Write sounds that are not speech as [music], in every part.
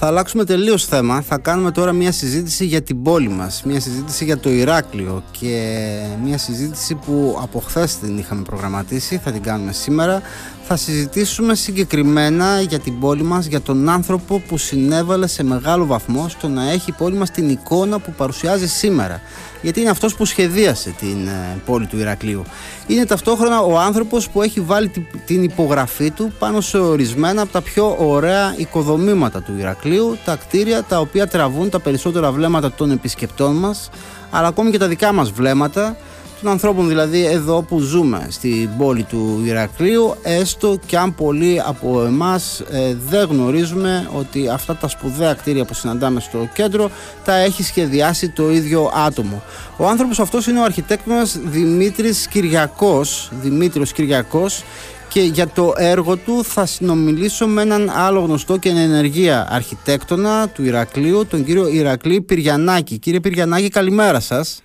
Θα αλλάξουμε τελείως θέμα. Θα κάνουμε τώρα μια συζήτηση για την πόλη μας. Μια συζήτηση για το Ηράκλειο και μια συζήτηση που από χθες την είχαμε προγραμματίσει. Θα την κάνουμε σήμερα. Θα συζητήσουμε συγκεκριμένα για την πόλη μας, για τον άνθρωπο που συνέβαλε σε μεγάλο βαθμό στο να έχει η πόλη μας την εικόνα που παρουσιάζει σήμερα. Γιατί είναι αυτός που σχεδίασε την ε, πόλη του Ηρακλείου. Είναι ταυτόχρονα ο άνθρωπος που έχει βάλει την υπογραφή του πάνω σε ορισμένα από τα πιο ωραία οικοδομήματα του Ηρακλείου, τα κτίρια τα οποία τραβούν τα περισσότερα βλέμματα των επισκεπτών μας, αλλά ακόμη και τα δικά μας βλέμματα, των ανθρώπων δηλαδή εδώ που ζούμε στην πόλη του Ηρακλείου έστω και αν πολλοί από εμάς ε, δεν γνωρίζουμε ότι αυτά τα σπουδαία κτίρια που συναντάμε στο κέντρο τα έχει σχεδιάσει το ίδιο άτομο. Ο άνθρωπος αυτός είναι ο αρχιτέκτονας Δημήτρης Κυριακός, Δημήτριος Κυριακός και για το έργο του θα συνομιλήσω με έναν άλλο γνωστό και ενεργεία αρχιτέκτονα του Ηρακλείου, τον κύριο Ηρακλή Πυριανάκη. Κύριε Πυριανάκη, καλημέρα σας.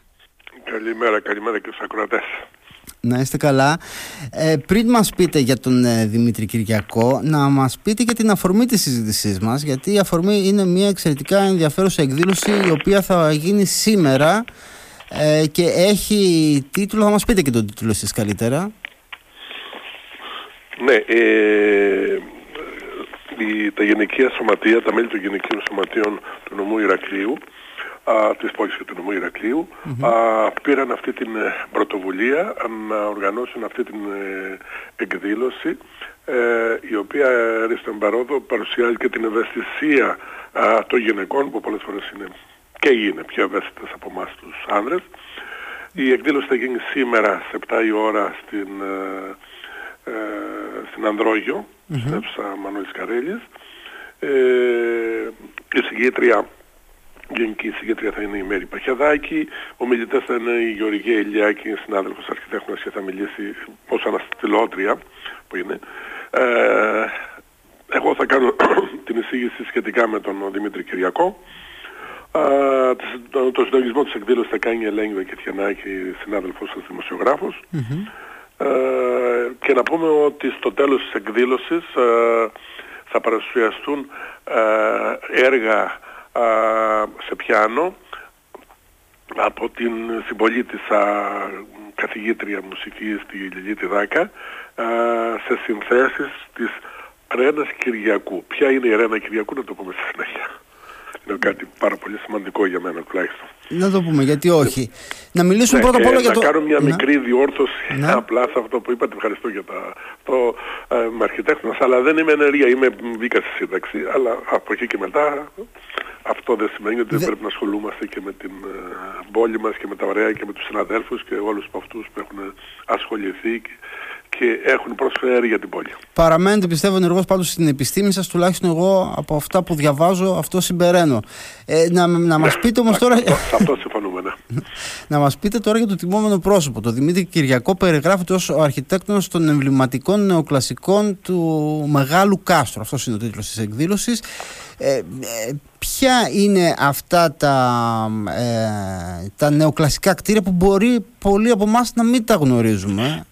Καλημέρα, καλημέρα και στους ακροατές. Να είστε καλά. Ε, πριν μας πείτε για τον ε, Δημήτρη Κυριακό, να μας πείτε για την αφορμή της συζήτησής μας, γιατί η αφορμή είναι μια εξαιρετικά ενδιαφέρουσα εκδήλωση η οποία θα γίνει σήμερα ε, και έχει τίτλο, θα μας πείτε και τον τίτλο εσείς καλύτερα. Ναι, ε, η, τα γενικεία σωματεία, τα μέλη των γενικείων σωματείων του νομού Ηρακλείου α, της πόλης και του νομού Ηρακλείου πήραν αυτή την ε, πρωτοβουλία να οργανώσουν αυτή την ε, εκδήλωση ε, η οποία στον παρόδο παρουσιάζει και την ευαισθησία των γυναικών που πολλές φορές είναι και είναι πιο ευαίσθητες από εμάς τους άνδρες. Η εκδήλωση θα γίνει σήμερα σε 7 η ώρα στην, ε, στην Ανδρόγιο, mm-hmm. στην αίθουσα Μανώλης Καρέλης. η συγγήτρια Γενική συγκέντρια θα είναι η Μέρη Παχιαδάκη, ο μιλητές θα είναι η Γεωργία Ηλιάκη, συνάδελφος αρχιτέκτονας και θα μιλήσει ως αναστηλώτρια που είναι. Ε, εγώ θα κάνω [coughs] την εισήγηση σχετικά με τον Δημήτρη Κυριακό. Ε, το, το συντονισμό της εκδήλωσης θα κάνει η Ελένη Βεκετιανάκη, συνάδελφος σας δημοσιογράφος. Ε, και να πούμε ότι στο τέλος της εκδήλωσης ε, θα παρουσιαστούν ε, έργα σε πιάνο από την συμπολίτησα καθηγήτρια μουσικής στη Λιλίτη Δάκα σε συνθέσεις της Ρένας Κυριακού. Ποια είναι η Ρένα Κυριακού να το πούμε στη συνέχεια. Είναι κάτι πάρα πολύ σημαντικό για μένα τουλάχιστον. Να το πούμε, γιατί όχι. Να μιλήσουμε ναι, πρώτα απ' όλα για το... Να κάνω μια ναι. μικρή διόρθωση ναι. [laughs] απλά σε αυτό που είπατε. Ευχαριστώ για τα... το ε, αρχιτέκτονας, αλλά δεν είμαι ενεργεία. Είμαι μπήκα στη σύνταξη, αλλά από εκεί και μετά αυτό δεν σημαίνει ότι δεν πρέπει να ασχολούμαστε και με την ε, πόλη μας και με τα ωραία και με τους συναδέλφους και όλους από αυτούς που έχουν ασχοληθεί και έχουν προσφέρει για την πόλη. Παραμένετε πιστεύω ενεργός πάντως στην επιστήμη σας, τουλάχιστον εγώ από αυτά που διαβάζω αυτό συμπεραίνω. Ε, να, να μας πείτε όμως τώρα... Σε αυτό συμφωνούμε, ναι. [laughs] να μας πείτε τώρα για το τιμόμενο πρόσωπο. Το Δημήτρη Κυριακό περιγράφεται ως ο αρχιτέκτονας των εμβληματικών νεοκλασικών του Μεγάλου Κάστρου. Αυτός είναι ο τίτλος της εκδήλωσης. Ε, ε, ποια είναι αυτά τα, ε, τα νεοκλασικά κτίρια που μπορεί πολλοί από εμάς να μην τα γνωρίζουμε;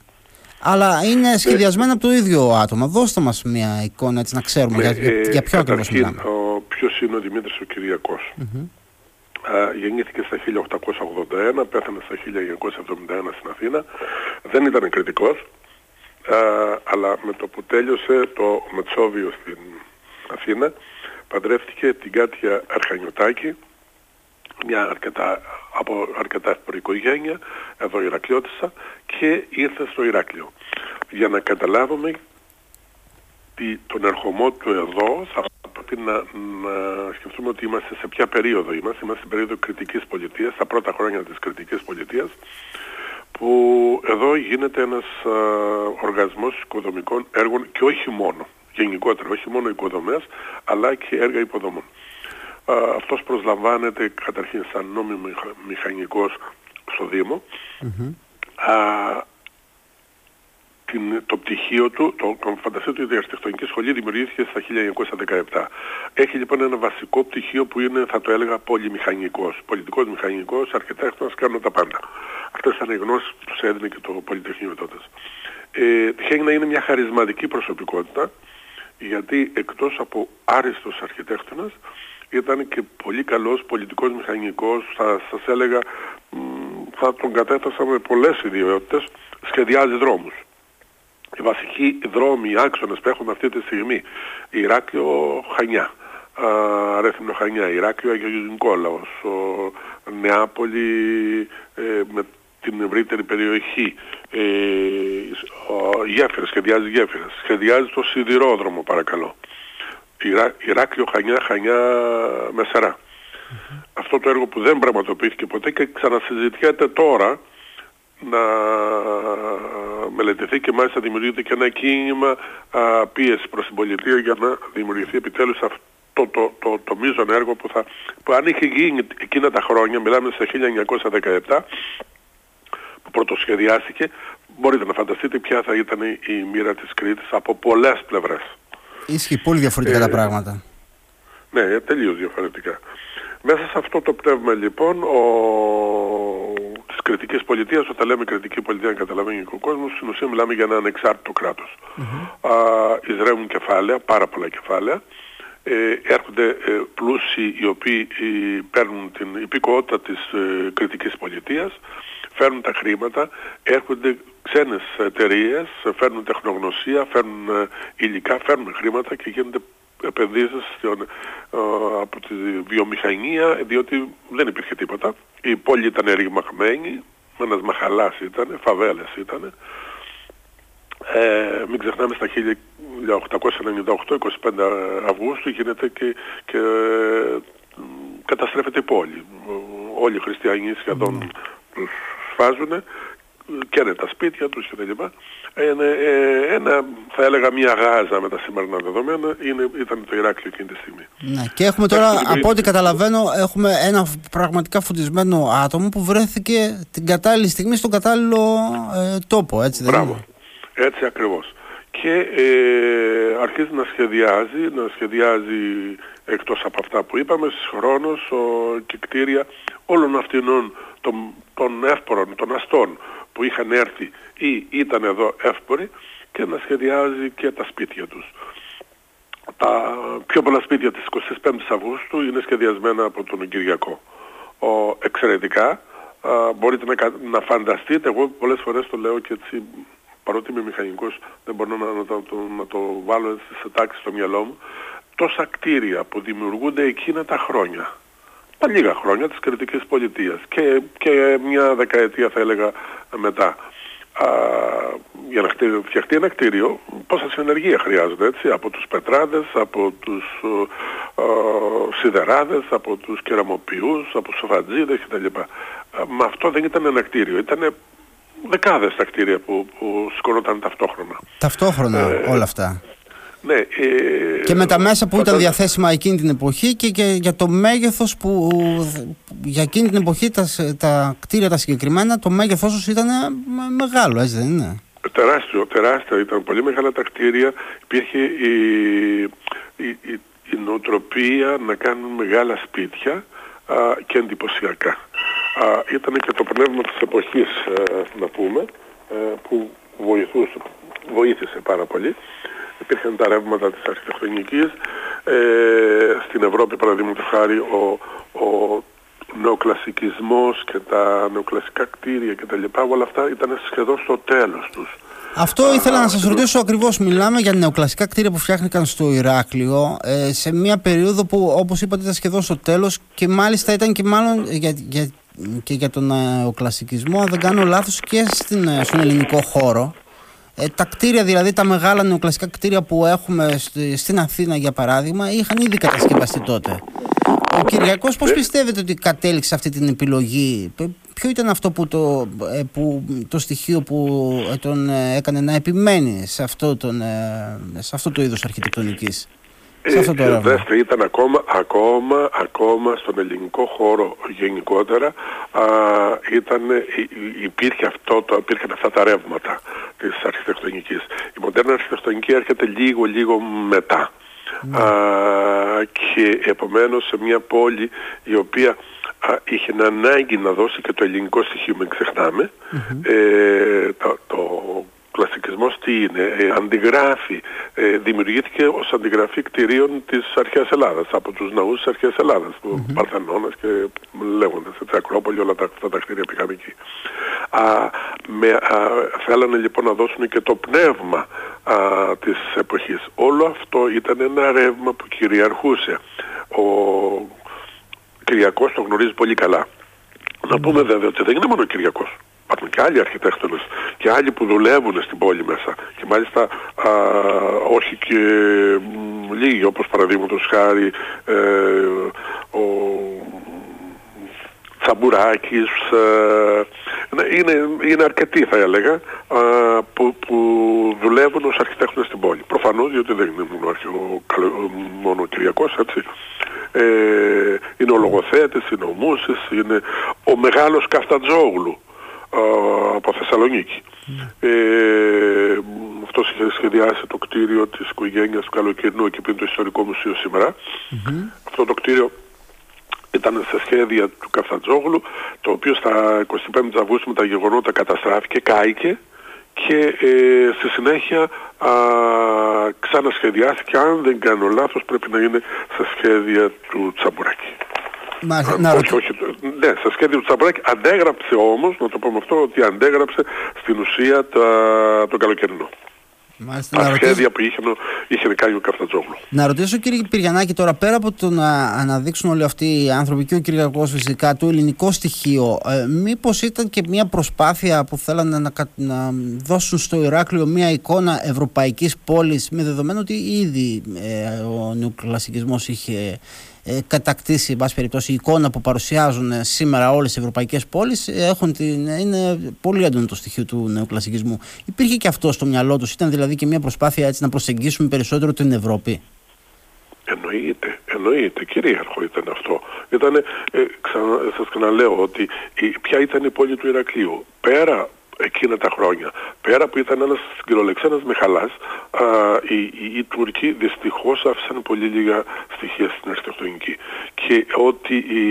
Αλλά είναι ναι. σχεδιασμένα από το ίδιο άτομο. Δώστε μας μια εικόνα έτσι να ξέρουμε ναι, για, για, για ποιο ακριβώς μιλάμε. Ο, ποιος είναι ο Δημήτρης ο Κυριακός. Mm-hmm. Α, γεννήθηκε στα 1881, πέθανε στα 1971 στην Αθήνα. Δεν ήταν κριτικός, α, αλλά με το που τέλειωσε το Μετσόβιο στην Αθήνα, παντρεύτηκε την Κάτια Αρχανιωτάκη, μια αρκετά, από αρκετά εύπορη οικογένεια, εδώ Ηρακλειώτησα, και ήρθε στο Ηράκλειο. Για να καταλάβουμε τι, τον ερχομό του εδώ θα πρέπει να, να σκεφτούμε ότι είμαστε σε ποια περίοδο είμαστε. Είμαστε στην περίοδο κριτικής πολιτείας, στα πρώτα χρόνια της κριτικής πολιτείας, που εδώ γίνεται ένας α, οργασμός οικοδομικών έργων και όχι μόνο, γενικότερα, όχι μόνο οικοδομές, αλλά και έργα υποδομών αυτός προσλαμβάνεται καταρχήν σαν νόμιμο μηχανικός στο Δήμο. Α, την, το πτυχίο του, το φανταστείτε του η διαστηκτονική σχολή δημιουργήθηκε στα 1917. Έχει λοιπόν ένα βασικό πτυχίο που είναι, θα το έλεγα, πολυμηχανικός. Πολιτικός μηχανικός, αρχιτέκτονας, κάνουν τα πάντα. Αυτές ήταν οι γνώσεις που τους έδινε και το Πολυτεχνείο τότε. Ε, τυχαίνει να είναι μια χαρισματική προσωπικότητα, γιατί εκτός από άριστος αρχιτέκτονας ήταν και πολύ καλός πολιτικός μηχανικός, θα σας έλεγα θα τον κατέθεσα με πολλές ιδιότητες, σχεδιάζει δρόμους. Οι βασικοί δρόμοι, οι άξονες που έχουμε αυτή τη στιγμή, Ηράκλειο Χανιά, Ρέθυμνο Χανιά, Ηράκλειο Αγίου Νικόλαος, Νεάπολη ε, με την ευρύτερη περιοχή, ε, γέφυρες, σχεδιάζει γέφυρες, σχεδιάζει το σιδηρόδρομο παρακαλώ. Ηρά, Ηράκλειο Χανιά, Χανιά Μεσαρά. Αυτό το έργο που δεν πραγματοποιήθηκε ποτέ και ξανασυζητιέται τώρα να μελετηθεί και μάλιστα δημιουργείται και ένα κίνημα α, πίεση προς την πολιτεία για να δημιουργηθεί επιτέλους αυτό το, το, το, το μείζον έργο που, θα, που αν είχε γίνει εκείνα τα χρόνια, μιλάμε σε 1917, που πρωτοσχεδιάστηκε, μπορείτε να φανταστείτε ποια θα ήταν η μοίρα της Κρήτης από πολλές πλευρές. Ίσχυε πολύ διαφορετικά τα ε, πράγματα. Ναι, τελείως διαφορετικά. Μέσα σε αυτό το πνεύμα λοιπόν ο... της κριτικής πολιτείας, όταν λέμε κριτική πολιτεία να καταλαβαίνει και ο κόσμος, στην ουσία μιλάμε για ένα ανεξάρτητο κράτος. Mm-hmm. Α, κεφάλαια, πάρα πολλά κεφάλαια, ε, έρχονται ε, πλούσιοι οι οποίοι ε, παίρνουν την υπηκότητα της ε, κριτικής πολιτείας, φέρνουν τα χρήματα, έρχονται ξένες εταιρείες, φέρνουν τεχνογνωσία, φέρνουν ε, υλικά, φέρνουν χρήματα και γίνονται επενδύσεις στον, από τη βιομηχανία διότι δεν υπήρχε τίποτα. Η πόλη ήταν ρηγμαγμένη, ένας μαχαλάς ήταν, φαβέλες ήταν. Ε, μην ξεχνάμε στα 1898, 25 Αυγούστου γίνεται και, και καταστρέφεται η πόλη. Όλοι οι χριστιανοί σχεδόν mm. τους σφάζουν καίνε τα σπίτια τους κτλ. Είναι, ε, ένα, θα έλεγα μια γάζα με τα σημερινά δεδομένα είναι, ήταν το Ηράκλειο εκείνη τη στιγμή. Ναι, και έχουμε τώρα, από ό,τι καταλαβαίνω, έχουμε ένα πραγματικά φωτισμένο άτομο που βρέθηκε την κατάλληλη στιγμή στον κατάλληλο ε, τόπο, έτσι δεν Μπράβο. είναι; Έτσι ακριβώς. Και ε, αρχίζει να σχεδιάζει, να σχεδιάζει εκτός από αυτά που είπαμε, χρόνος ο, και κτίρια όλων αυτών των, των εύπορων, των αστών που είχαν έρθει ή ήταν εδώ εύποροι και να σχεδιάζει και τα σπίτια τους. Τα πιο πολλά σπίτια της 25ης Αυγούστου είναι σχεδιασμένα από τον Κυριακό. Ο, εξαιρετικά, α, μπορείτε να, να φανταστείτε, εγώ πολλές φορές το λέω και έτσι, παρότι είμαι μηχανικός, δεν μπορώ να, να, το, να το βάλω σε τάξη στο μυαλό μου, τόσα κτίρια που δημιουργούνται εκείνα τα χρόνια τα λίγα χρόνια της κριτικής πολιτείας και, και μια δεκαετία θα έλεγα μετά. Α, για να φτιαχτεί ένα κτίριο, πόσα συνεργεία χρειάζονται, έτσι, από τους πετράδες, από τους α, σιδεράδες, από τους κεραμοποιούς, από τους σοφατζίδες κτλ. Μα αυτό δεν ήταν ένα κτίριο, ήταν δεκάδες τα κτίρια που, που σκορόταν ταυτόχρονα. Ταυτόχρονα ε, όλα αυτά. Ναι, ε, και με τα μέσα που ήταν διαθέσιμα εκείνη την εποχή και, και για το μέγεθος που για εκείνη την εποχή τα, τα κτίρια τα συγκεκριμένα το μέγεθός τους ήταν μεγάλο, έτσι δεν είναι; Τεράστιο, τεράστιο, ήταν πολύ μεγάλα τα κτίρια, υπήρχε η, η, η, η νοοτροπία να κάνουν μεγάλα σπίτια α, και εντυπωσιακά. Α, ήταν και το πνεύμα της εποχής, να πούμε, που βοηθούσε, βοήθησε πάρα πολύ υπήρχαν τα ρεύματα της αρχιτεκτονικής. Ε, στην Ευρώπη, παραδείγματος χάρη, ο, ο νεοκλασικισμός και τα νεοκλασικά κτίρια και τα λοιπά, όλα αυτά ήταν σχεδόν στο τέλος τους. Αυτό ήθελα να σας ρωτήσω ακριβώς. Μιλάμε για νεοκλασικά κτίρια που φτιάχνηκαν στο Ηράκλειο ε, σε μια περίοδο που όπως είπατε ήταν σχεδόν στο τέλος και μάλιστα ήταν και μάλλον για, για, και για τον νεοκλασικισμό, αν δεν κάνω λάθος, και στην, στον ελληνικό χώρο. Ε, τα κτίρια, δηλαδή τα μεγάλα νεοκλασικά κτίρια που έχουμε στην Αθήνα για παράδειγμα, είχαν ήδη κατασκευαστεί τότε. Ο Κυριακός πώς πιστεύετε ότι κατέληξε αυτή την επιλογή, ποιο ήταν αυτό που το, ε, που, το στοιχείο που ε, τον έκανε να επιμένει σε αυτό, τον, σε αυτό το είδος αρχιτεκτονικής; Σε αυτό το ε, ήταν ακόμα, ακόμα, ακόμα στον ελληνικό χώρο γενικότερα α, ήταν, υπήρχε αυτό, το, υπήρχαν αυτά τα ρεύματα της αρχιτεκτονικής. Η μοντέρνα αρχιτεκτονική έρχεται λίγο λίγο μετά. Ναι. Α, και επομένως σε μια πόλη η οποία α, είχε ανάγκη να δώσει και το ελληνικό στοιχείο, μην ξεχνάμε, ε, το, το κλασικισμός τι είναι, ε, αντιγράφει, ε, δημιουργήθηκε ως αντιγραφή κτηρίων της αρχαίας Ελλάδας, από τους ναούς της αρχαίας Ελλάδας, του mm Παρθενώνας και λέγοντας, έτσι, Ακρόπολη, όλα τα, αυτά τα κτίρια πήγαμε εκεί. Α, με, α, θέλανε λοιπόν να δώσουν και το πνεύμα α, της εποχής. Όλο αυτό ήταν ένα ρεύμα που κυριαρχούσε. Ο Κυριακός το γνωρίζει πολύ καλά. Να πούμε βέβαια ότι δεν είναι μόνο ο Κυριακός. Υπάρχουν και άλλοι αρχιτέκτονες και άλλοι που δουλεύουν στην πόλη μέσα και μάλιστα α, όχι και λίγοι όπως παραδείγματος χάρη ε, ο Τσαμπουράκης, ε, ναι, είναι, είναι αρκετοί θα έλεγα που, που δουλεύουν ως αρχιτέκτονες στην πόλη. Προφανώς διότι δεν είναι μόνο, ο, μόνο ο Κυριακός έτσι. Ε, είναι ο λογοθέτης, είναι ο Μούσης, είναι ο μεγάλος Καφτατζόγλου από Θεσσαλονίκη. Ναι. Ε, αυτός είχε σχεδιάσει το κτίριο της οικογένειας του Καλοκαιρινού εκεί που είναι το Ιστορικό Μουσείο Αυτό το κτίριο ήταν σε σχέδια του Καφτατζόγλου το οποίο στα 25 Αυγούστου με τα γεγονότα καταστράφηκε, κάηκε και ε, στη συνέχεια α, ξανασχεδιάστηκε αν δεν κάνω λάθος πρέπει να είναι σε σχέδια του Τσαμπουράκη. Μάλιστα, να όχι, όχι, ναι, σε σχέδιο του Τσαμπράκη αντέγραψε όμως, να το πούμε αυτό, ότι αντέγραψε στην ουσία τα, τον καλοκαιρινό. Μάλιστα, τα σχέδια ρωτήσω... που είχε, είχε κάνει ο Καφτατζόγλου. Να ρωτήσω κύριε Πυριανάκη τώρα πέρα από το να αναδείξουν όλοι αυτοί οι άνθρωποι και ο Κυριακός φυσικά το ελληνικό στοιχείο ε, μήπως ήταν και μια προσπάθεια που θέλανε να, να δώσουν στο Ηράκλειο μια εικόνα ευρωπαϊκής πόλης με δεδομένο ότι ήδη ε, ο νεοκλασικισμός είχε ε, κατακτήσει, εν πάση περιπτώσει, η εικόνα που παρουσιάζουν ε, σήμερα όλες οι ευρωπαϊκές πόλεις ε, είναι πολύ έντονο το στοιχείο του νεοκλασικισμού. Υπήρχε και αυτό στο μυαλό τους, ήταν δηλαδή και μια προσπάθεια έτσι να προσεγγίσουμε περισσότερο την Ευρώπη. Εννοείται, εννοείται, κυρίαρχο ήταν αυτό. Ήτανε, ε, ξανα, σας ξαναλέω ότι η, ποια ήταν η πόλη του Ηρακλείου. Πέρα εκείνα τα χρόνια. Πέρα που ήταν ένας κυριολεξένας Μιχαλάς, α, οι, οι, οι, Τούρκοι δυστυχώς άφησαν πολύ λίγα στοιχεία στην αρχιτεκτονική. Και ότι η,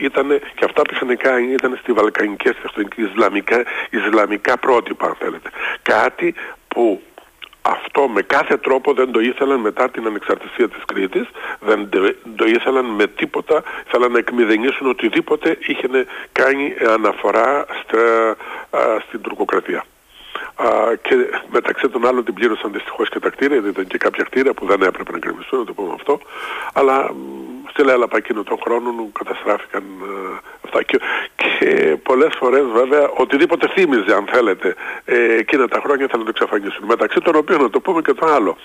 ήταν, και αυτά που είχαν κάνει ήταν στη βαλκανική αρχιτεκτονική, ισλαμικά, ισλαμικά πρότυπα αν θέλετε. Κάτι που αυτό με κάθε τρόπο δεν το ήθελαν μετά την ανεξαρτησία της Κρήτης, δεν το ήθελαν με τίποτα, ήθελαν να εκμηδενήσουν οτιδήποτε είχε κάνει αναφορά στα, στην τουρκοκρατία. Α, και μεταξύ των άλλων την πλήρωσαν δυστυχώς και τα κτίρια, ήταν και κάποια κτίρια που δεν έπρεπε να γκρεμιστούν, να το πούμε αυτό, αλλά στη Λέλαπα εκείνο των χρόνων καταστράφηκαν ε, αυτά και, και πολλές φορές βέβαια οτιδήποτε θύμιζε αν θέλετε ε, εκείνα τα χρόνια θα το εξαφανίσουν μεταξύ των οποίων να το πούμε και το άλλο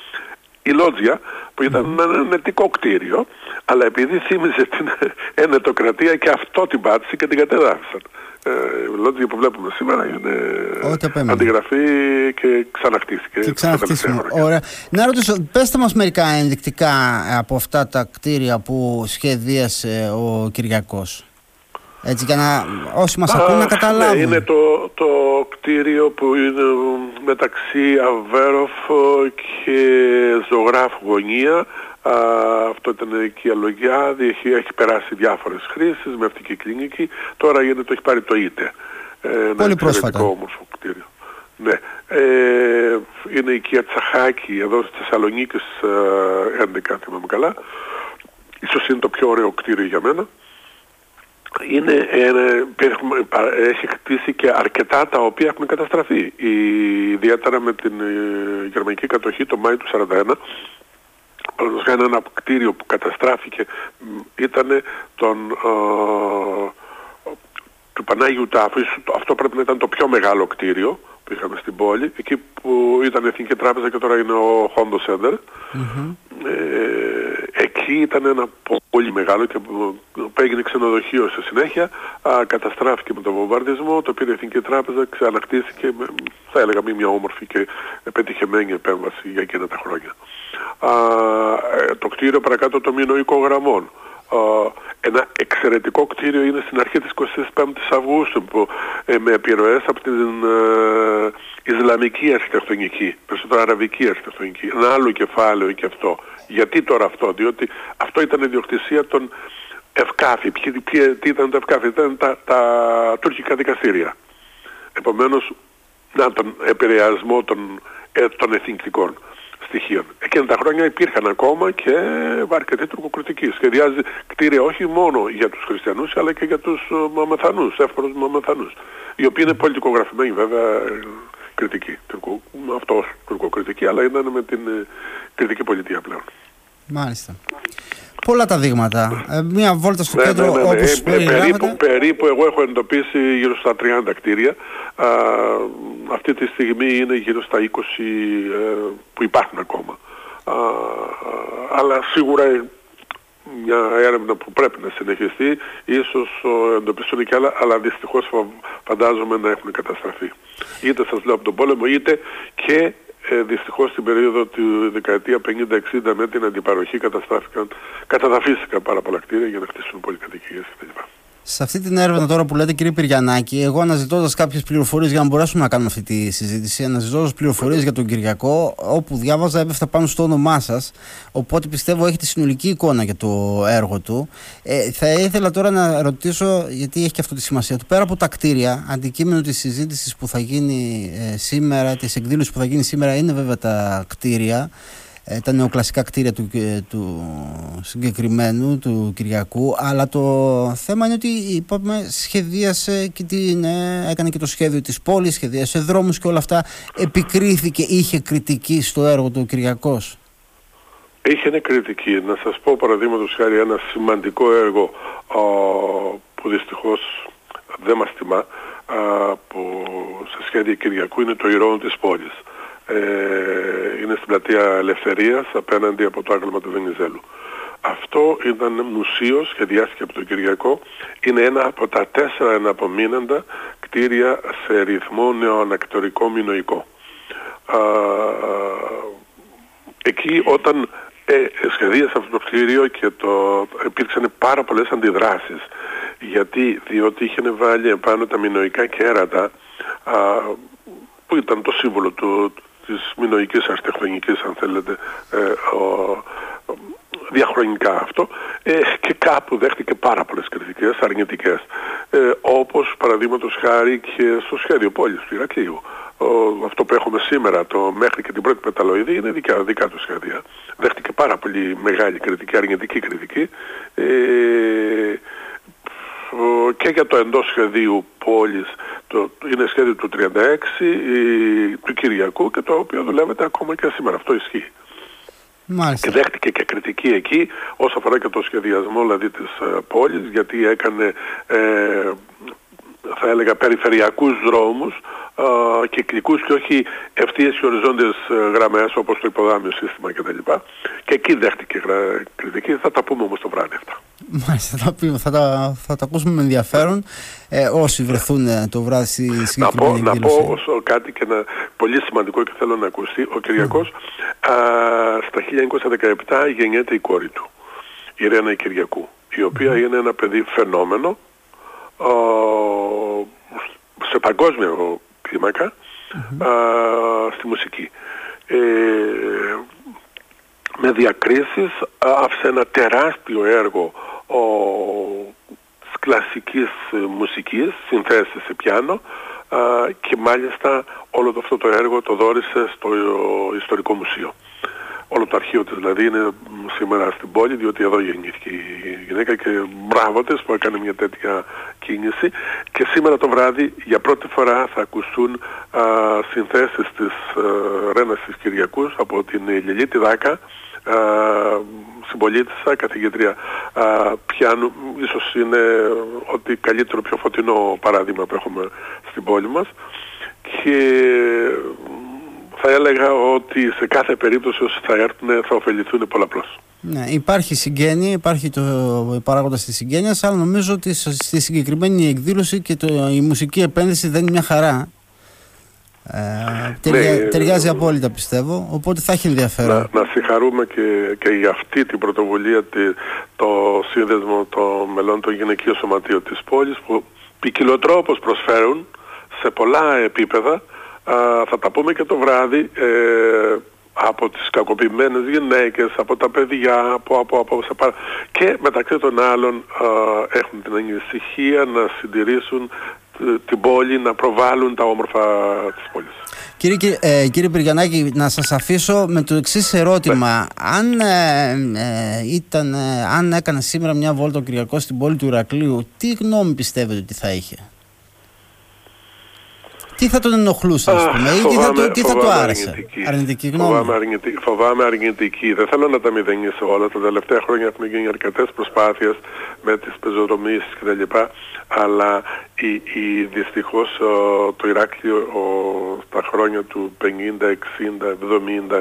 η Λότζια που ήταν ένα ενετικό κτίριο αλλά επειδή θύμιζε την [laughs] ενετοκρατία και αυτό την πάτησε και την κατεδάφισαν ε, Λότζια που βλέπουμε σήμερα είναι αντιγραφή και ξαναχτίστηκε. Και ξαναχτίσιμο. Ωραία. Να ρωτήσω, πέστε μας μερικά ενδεικτικά από αυτά τα κτίρια που σχεδίασε ο Κυριακός. Έτσι για να όσοι μας ακούν να καταλάβουν. Ναι, είναι το, το κτίριο που είναι μεταξύ Αβέροφ και Ζωγράφου Γωνία. Α, αυτό ήταν η αλογιά, έχει, έχει περάσει διάφορες χρήσεις με αυτή και κλινική. Τώρα γίνεται, το έχει πάρει το ΙΤΕ. Ε, Πολύ πρόσφατα. όμορφο κτίριο. Ναι. Ε, είναι η οικία Τσαχάκη εδώ στη Θεσσαλονίκη 11, θυμάμαι καλά. Ίσως είναι το πιο ωραίο κτίριο για μένα είναι, έχει χτίσει και αρκετά τα οποία έχουν καταστραφεί. Η, ιδιαίτερα με την ε, γερμανική κατοχή το Μάιο του 1941 Παραδείγματος ένα κτίριο που καταστράφηκε ήταν τον, ε, του Πανάγιου Τάφου. Αυτό πρέπει να ήταν το πιο μεγάλο κτίριο που είχαμε στην πόλη. Εκεί που ήταν η Εθνική Τράπεζα και τώρα είναι ο Hondo Center. Ε, εκεί ήταν ένα πολύ μεγάλο και που έγινε ξενοδοχείο στη συνέχεια. Α, καταστράφηκε με τον βομβαρδισμό, το πήρε η Εθνική Τράπεζα, ξανακτήθηκε με, θα έλεγα μια όμορφη και πετυχεμένη επέμβαση για εκείνα τα χρόνια. Α, ε, το κτίριο παρακάτω των μηνοϊκών γραμμών ένα εξαιρετικό κτίριο είναι στην αρχή της 25ης Αυγούστου που, ε, με επιρροές από την ε, Ισλαμική αρχιτεκτονική, περισσότερο Αραβική αρχιτεκτονική. Ένα άλλο κεφάλαιο και αυτό. Γιατί τώρα αυτό, διότι αυτό ήταν η διοκτησία των Ευκάφη. τι ήταν τα Ευκάφη, ήταν τα, τα τουρκικά δικαστήρια. Επομένως να, τον επηρεασμό των, ε, των εθνικών στοιχείων. Εκείνα τα χρόνια υπήρχαν ακόμα και αρκετή τουρκοκριτική. Σχεδιάζει κτίρια όχι μόνο για τους χριστιανούς αλλά και για τους ε, μαμεθανούς, εύκολους μαμεθανούς. Οι οποίοι είναι πολιτικογραφημένοι βέβαια κριτική. Τουρκο, αυτός τουρκοκριτική αλλά ήταν με την ε, κριτική πολιτεία πλέον. Μάλιστα. Πολλά τα δείγματα. Ε, μία βόλτα στο ναι, κέντρο ναι, ναι, ναι. όπως ε, περίπου, περίπου εγώ έχω εντοπίσει γύρω στα 30 κτίρια. Α, αυτή τη στιγμή είναι γύρω στα 20 ε, που υπάρχουν ακόμα. Α, αλλά σίγουρα μια έρευνα που πρέπει να συνεχιστεί, ίσως εντοπιστούν και άλλα, αλλά δυστυχώς φαντάζομαι να έχουν καταστραφεί. Είτε σας λέω από τον πόλεμο, είτε και ε, δυστυχώς στην περίοδο του δεκαετία 50-60 με την αντιπαροχή καταστράφηκαν, καταδαφίστηκαν πάρα πολλά κτίρια για να χτίσουν πολυκατοικίες κτλ. Σε αυτή την έρευνα τώρα που λέτε κύριε Πυριανάκη, εγώ αναζητώντας κάποιες πληροφορίες για να μπορέσουμε να κάνουμε αυτή τη συζήτηση, αναζητώντας πληροφορίες για τον Κυριακό, όπου διάβαζα έπεφτα πάνω στο όνομά σας, οπότε πιστεύω έχετε συνολική εικόνα για το έργο του. Ε, θα ήθελα τώρα να ρωτήσω, γιατί έχει και αυτό τη σημασία του, πέρα από τα κτίρια, αντικείμενο της συζήτησης που θα γίνει ε, σήμερα, της εκδήλωσης που θα γίνει σήμερα, είναι βέβαια τα κτίρια. Ε, τα νεοκλασικά κτίρια του, ε, του συγκεκριμένου, του Κυριακού. Αλλά το θέμα είναι ότι είπαμε σχεδίασε και την, ε, έκανε και το σχέδιο της πόλης, σχεδίασε δρόμους και όλα αυτά. Επικρίθηκε, είχε κριτική στο έργο του Κυριακός; Είχε κριτική. Να σας πω παραδείγματος χάρη ένα σημαντικό έργο που δυστυχώς δεν μας τιμά που σε σχέδιο Κυριακού είναι το ηρώνο της πόλης. ε, είναι στην πλατεία Ελευθερίας απέναντι από το άγαλμα του Βενιζέλου. Αυτό ήταν μουσείο, σχεδιάστηκε από τον Κυριακό. Είναι ένα από τα τέσσερα εναπομείναντα κτίρια σε ρυθμό νεοανακτορικό μηνοϊκό. εκεί όταν ε, σχεδίασε αυτό το κτίριο και το, υπήρξαν πάρα πολλές αντιδράσεις γιατί διότι είχε βάλει επάνω τα μηνοϊκά κέρατα α, που ήταν το σύμβολο του, της μηνοϊκής αρχιτεκτονικής αν θέλετε ε, ο, διαχρονικά αυτό. Ε, και κάπου δέχτηκε πάρα πολλές κριτικές αρνητικές. Ε, όπως παραδείγματος χάρη και στο σχέδιο πόλης του Ηρακλείου αυτό που έχουμε σήμερα το μέχρι και την πρώτη πεταλοειδή είναι δικά, δικά του σχέδια. Δέχτηκε πάρα πολύ μεγάλη κριτική αρνητική κριτική. Ε, και για το εντός σχεδίου πόλης το, είναι σχέδιο του 36 του Κυριακού και το οποίο δουλεύεται ακόμα και σήμερα. Αυτό ισχύει. Μάλιστα. Και δέχτηκε και κριτική εκεί όσο αφορά και το σχεδιασμό δηλαδή της ε, πόλης γιατί έκανε ε, θα έλεγα περιφερειακούς δρόμους ε, κυκλικούς και όχι ευθείες και οριζόντιες ε, γραμμές όπως το υποδάμιο σύστημα κτλ. Και, και εκεί δέχτηκε κριτική, θα τα πούμε όμως το βράδυ αυτά. Μάλιστα, θα, τα, θα, τα, θα τα ακούσουμε με ενδιαφέρον ε, όσοι βρεθούν ε, το βράδυ στη συγκεκριμένη Να πω, να πω όσο κάτι και ένα πολύ σημαντικό και θέλω να ακουστεί. Ο Κυριακός α, στα 1917 γεννιέται η κόρη του, η Ρένα Κυριακού, η οποία είναι ένα παιδί φαινόμενο α, σε παγκόσμιο κλίμακα στη μουσική. Ε, με διακρίσεις άφησε ένα τεράστιο έργο ο, της κλασικής ε, μουσικής, συνθέσεις σε πιάνο και μάλιστα όλο αυτό το έργο το δόρισε στο Ιστορικό Μουσείο. Όλο το αρχείο της δηλαδή είναι σήμερα στην πόλη διότι εδώ γεννήθηκε η γυναίκα και μπράβο της που έκανε μια τέτοια κίνηση. Και σήμερα το βράδυ για πρώτη φορά θα ακουστούν α, συνθέσεις της α, Ρένας της Κυριακούς από την Λιλίτη Δάκα συμπολίτησα, καθηγήτρια πιάνου, ίσως είναι ότι καλύτερο πιο φωτεινό παράδειγμα που έχουμε στην πόλη μας. Και θα έλεγα ότι σε κάθε περίπτωση όσοι θα έρθουν θα ωφεληθούν πολλαπλώς. Ναι, υπάρχει συγγένεια, υπάρχει το παράγοντα της συγγένειας, αλλά νομίζω ότι στη συγκεκριμένη εκδήλωση και το, η μουσική επένδυση δεν είναι μια χαρά. Ε, ταιριά, ναι, ταιριάζει απόλυτα πιστεύω, οπότε θα έχει ενδιαφέρον. Να, να συγχαρούμε και, και για αυτή την πρωτοβουλία τη, το σύνδεσμο των μελών των γυναικείων σωματείων της πόλης που ποικιλοτρόπως προσφέρουν σε πολλά επίπεδα θα τα πούμε και το βράδυ ε, από τις κακοποιημένες γυναίκες, από τα παιδιά, από, από, από, σε και μεταξύ των άλλων έχουν την ανησυχία να συντηρήσουν την πόλη να προβάλλουν τα όμορφα της πόλης. Κύριε, ε, κύριε Πυργιανάκη, να σας αφήσω με το εξής ερώτημα. Ναι. Αν, ε, ε, ήταν, ε, αν έκανε σήμερα μια βόλτα ο Κυριακός στην πόλη του Ηρακλείου, τι γνώμη πιστεύετε ότι θα είχε; Τι θα τον ενοχλούσε, ας πούμε, ή τι θα, το, τι θα του άρεσε; Αρνητική, αρνητική γνώμη. Φοβάμαι αρνητική, φοβάμαι αρνητική. Δεν θέλω να τα μηδενίσω όλα. Τα τελευταία χρόνια έχουν γίνει αρκετές προσπάθειες με τις πεζοδρομίες κτλ. Αλλά η, η, δυστυχώς το Ηράκλειο ο, στα χρόνια του 50, 60,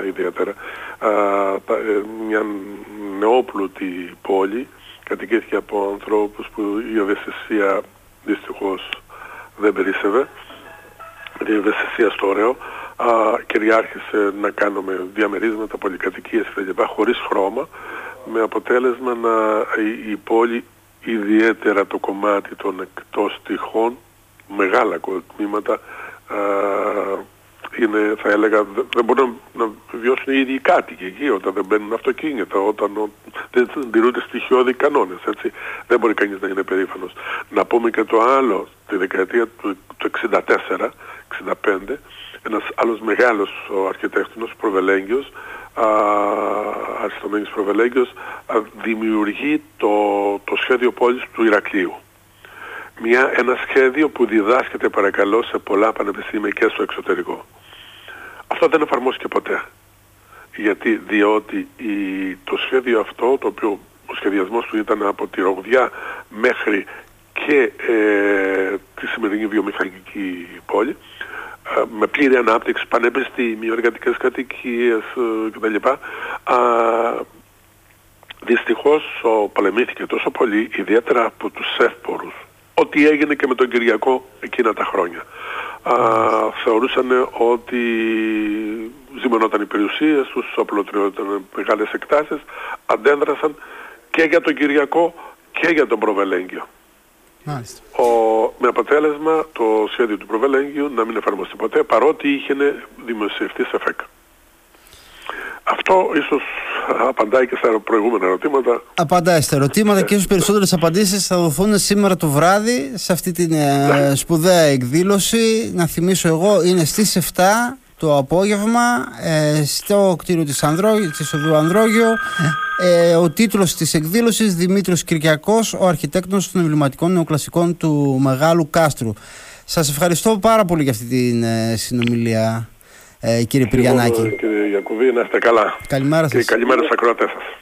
70 ιδιαίτερα α, τα, ε, μια νεόπλουτη πόλη κατοικήθηκε από ανθρώπους που η ευαισθησία δυστυχώς δεν περίσσευε η ευαισθησίας στο ωραίο α, κυριάρχησε να κάνουμε διαμερίσματα, πολυκατοικίες κλπ. χωρίς χρώμα με αποτέλεσμα να η, η πόλη ιδιαίτερα το κομμάτι των εκτός τυχών μεγάλα τμήματα είναι, θα έλεγα, δεν μπορούν να, βιώσουν οι ίδιοι κάτοικοι εκεί όταν δεν μπαίνουν αυτοκίνητα, όταν δεν τηρούνται στοιχειώδη κανόνες, έτσι. Δεν μπορεί κανείς να είναι περήφανος. Να πούμε και το άλλο, τη δεκαετία του, του 64, 65, ένας άλλος μεγάλος ο αρχιτέκτονος, Προβελέγγιος, Αριστομένης Προβελέγγιος, δημιουργεί το, το σχέδιο πόλης του Ηρακλείου. Μια, ένα σχέδιο που διδάσκεται παρακαλώ σε πολλά πανεπιστήμια και στο εξωτερικό. Αυτό δεν εφαρμόστηκε ποτέ. Γιατί, διότι η, το σχέδιο αυτό, το οποίο ο σχεδιασμός του ήταν από τη Ρογδιά μέχρι και ε, τη σημερινή βιομηχανική πόλη, ε, με πλήρη ανάπτυξη, πανεπιστήμιο, εργατικές κατοικίες ε, κτλ. Δυστυχώς ο, πολεμήθηκε τόσο πολύ, ιδιαίτερα από τους εύπορους, ότι έγινε και με τον Κυριακό εκείνα τα χρόνια. Α, θεωρούσαν ότι ζημενόταν οι περιουσίες τους, απλωτριόταν μεγάλες εκτάσεις, αντέδρασαν και για τον Κυριακό και για τον Προβελέγγιο. Ο, με αποτέλεσμα το σχέδιο του Προβελέγγιου να μην εφαρμοστεί ποτέ παρότι είχε δημοσιευτεί σε ΦΕΚ. Αυτό ίσως απαντάει και στα προηγούμενα ερωτήματα. Απαντάει στα ερωτήματα και ίσως περισσότερες απαντήσεις θα δοθούν σήμερα το βράδυ σε αυτή την ε, ναι. σπουδαία εκδήλωση. Να θυμίσω εγώ είναι στις 7 το απόγευμα ε, στο κτίριο της, Ανδρό, της Οδού Ανδρόγιο ε, ο τίτλος της εκδήλωσης Δημήτρης Κυριακός ο αρχιτέκτονος των εμβληματικών νεοκλασικών του Μεγάλου Κάστρου. Σας ευχαριστώ πάρα πολύ για αυτή την ε, συνομιλία ε, κύριε Πυριανάκη. Κύριε Γιακουβή να είστε καλά. Καλημέρα σας. Και καλημέρα στους ακροατές σας